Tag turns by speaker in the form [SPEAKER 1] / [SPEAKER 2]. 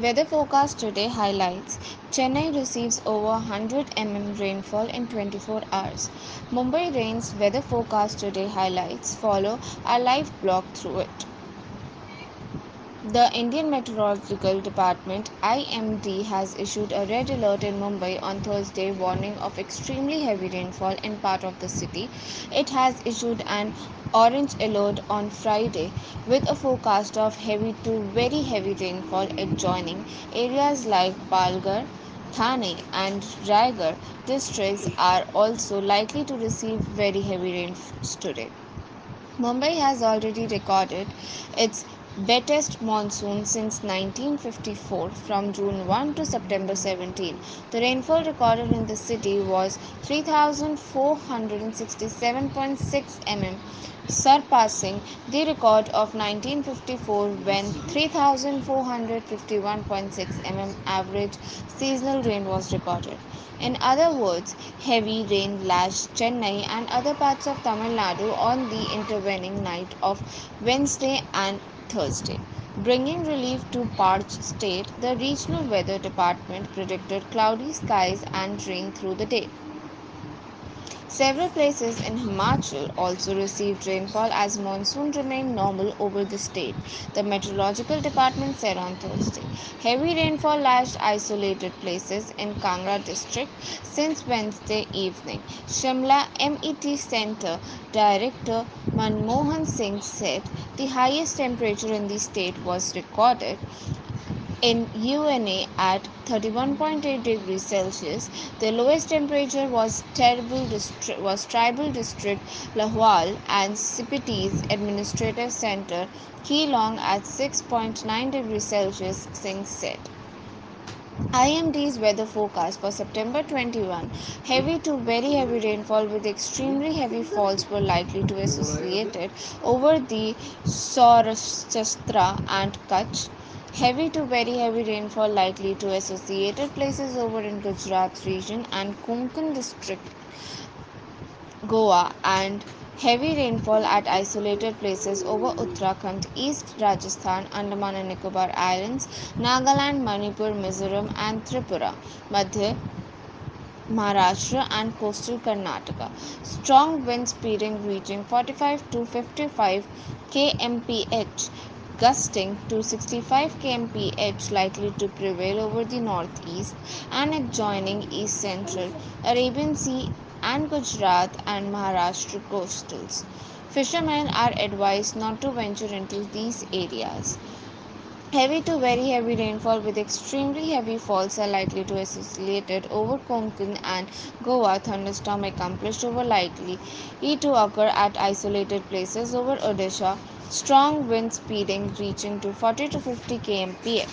[SPEAKER 1] Weather forecast today highlights Chennai receives over 100 mm rainfall in 24 hours. Mumbai rains weather forecast today highlights follow a live blog through it. The Indian Meteorological Department IMD has issued a red alert in Mumbai on Thursday warning of extremely heavy rainfall in part of the city. It has issued an orange alert on Friday with a forecast of heavy to very heavy rainfall adjoining areas like Palghar, Thane and Raigad districts are also likely to receive very heavy rains today. Mumbai has already recorded its wettest monsoon since 1954 from June 1 to September 17. The rainfall recorded in the city was 3467.6 mm surpassing the record of 1954 when 3451.6 mm average seasonal rain was recorded. In other words, heavy rain lashed Chennai and other parts of Tamil Nadu on the intervening night of Wednesday and Thursday. Bringing relief to parched state, the regional weather department predicted cloudy skies and rain through the day. Several places in Himachal also received rainfall as monsoon remained normal over the state, the meteorological department said on Thursday. Heavy rainfall lashed isolated places in Kangra district since Wednesday evening. Shimla MET Center Director Manmohan Singh said the highest temperature in the state was recorded in UNA at 31.8 degrees Celsius. The lowest temperature was, district, was tribal district Lahaul and Spiti's administrative center Keylong at 6.9 degrees Celsius, Singh said. IMD's weather forecast for September 21 heavy to very heavy rainfall with extremely heavy falls were likely to be associated over the Saurashtra and Kutch Heavy to very heavy rainfall likely to associated places over in Gujarat region and Konkan district, Goa, and heavy rainfall at isolated places over Uttarakhand, East Rajasthan, Andaman and Nicobar Islands, Nagaland, Manipur, Mizoram, and Tripura, Madhya Maharashtra and coastal Karnataka. Strong winds speeding reaching 45 to 55 kmph gusting to 65 kmph likely to prevail over the northeast and adjoining east central Arabian Sea and Gujarat and Maharashtra coastals. Fishermen are advised not to venture into these areas. Heavy to very heavy rainfall with extremely heavy falls are likely to associated over Konkan and Goa. Thunderstorm accomplished over likely to occur at isolated places over Odisha. Strong wind speeding reaching to 40 to 50 kmph.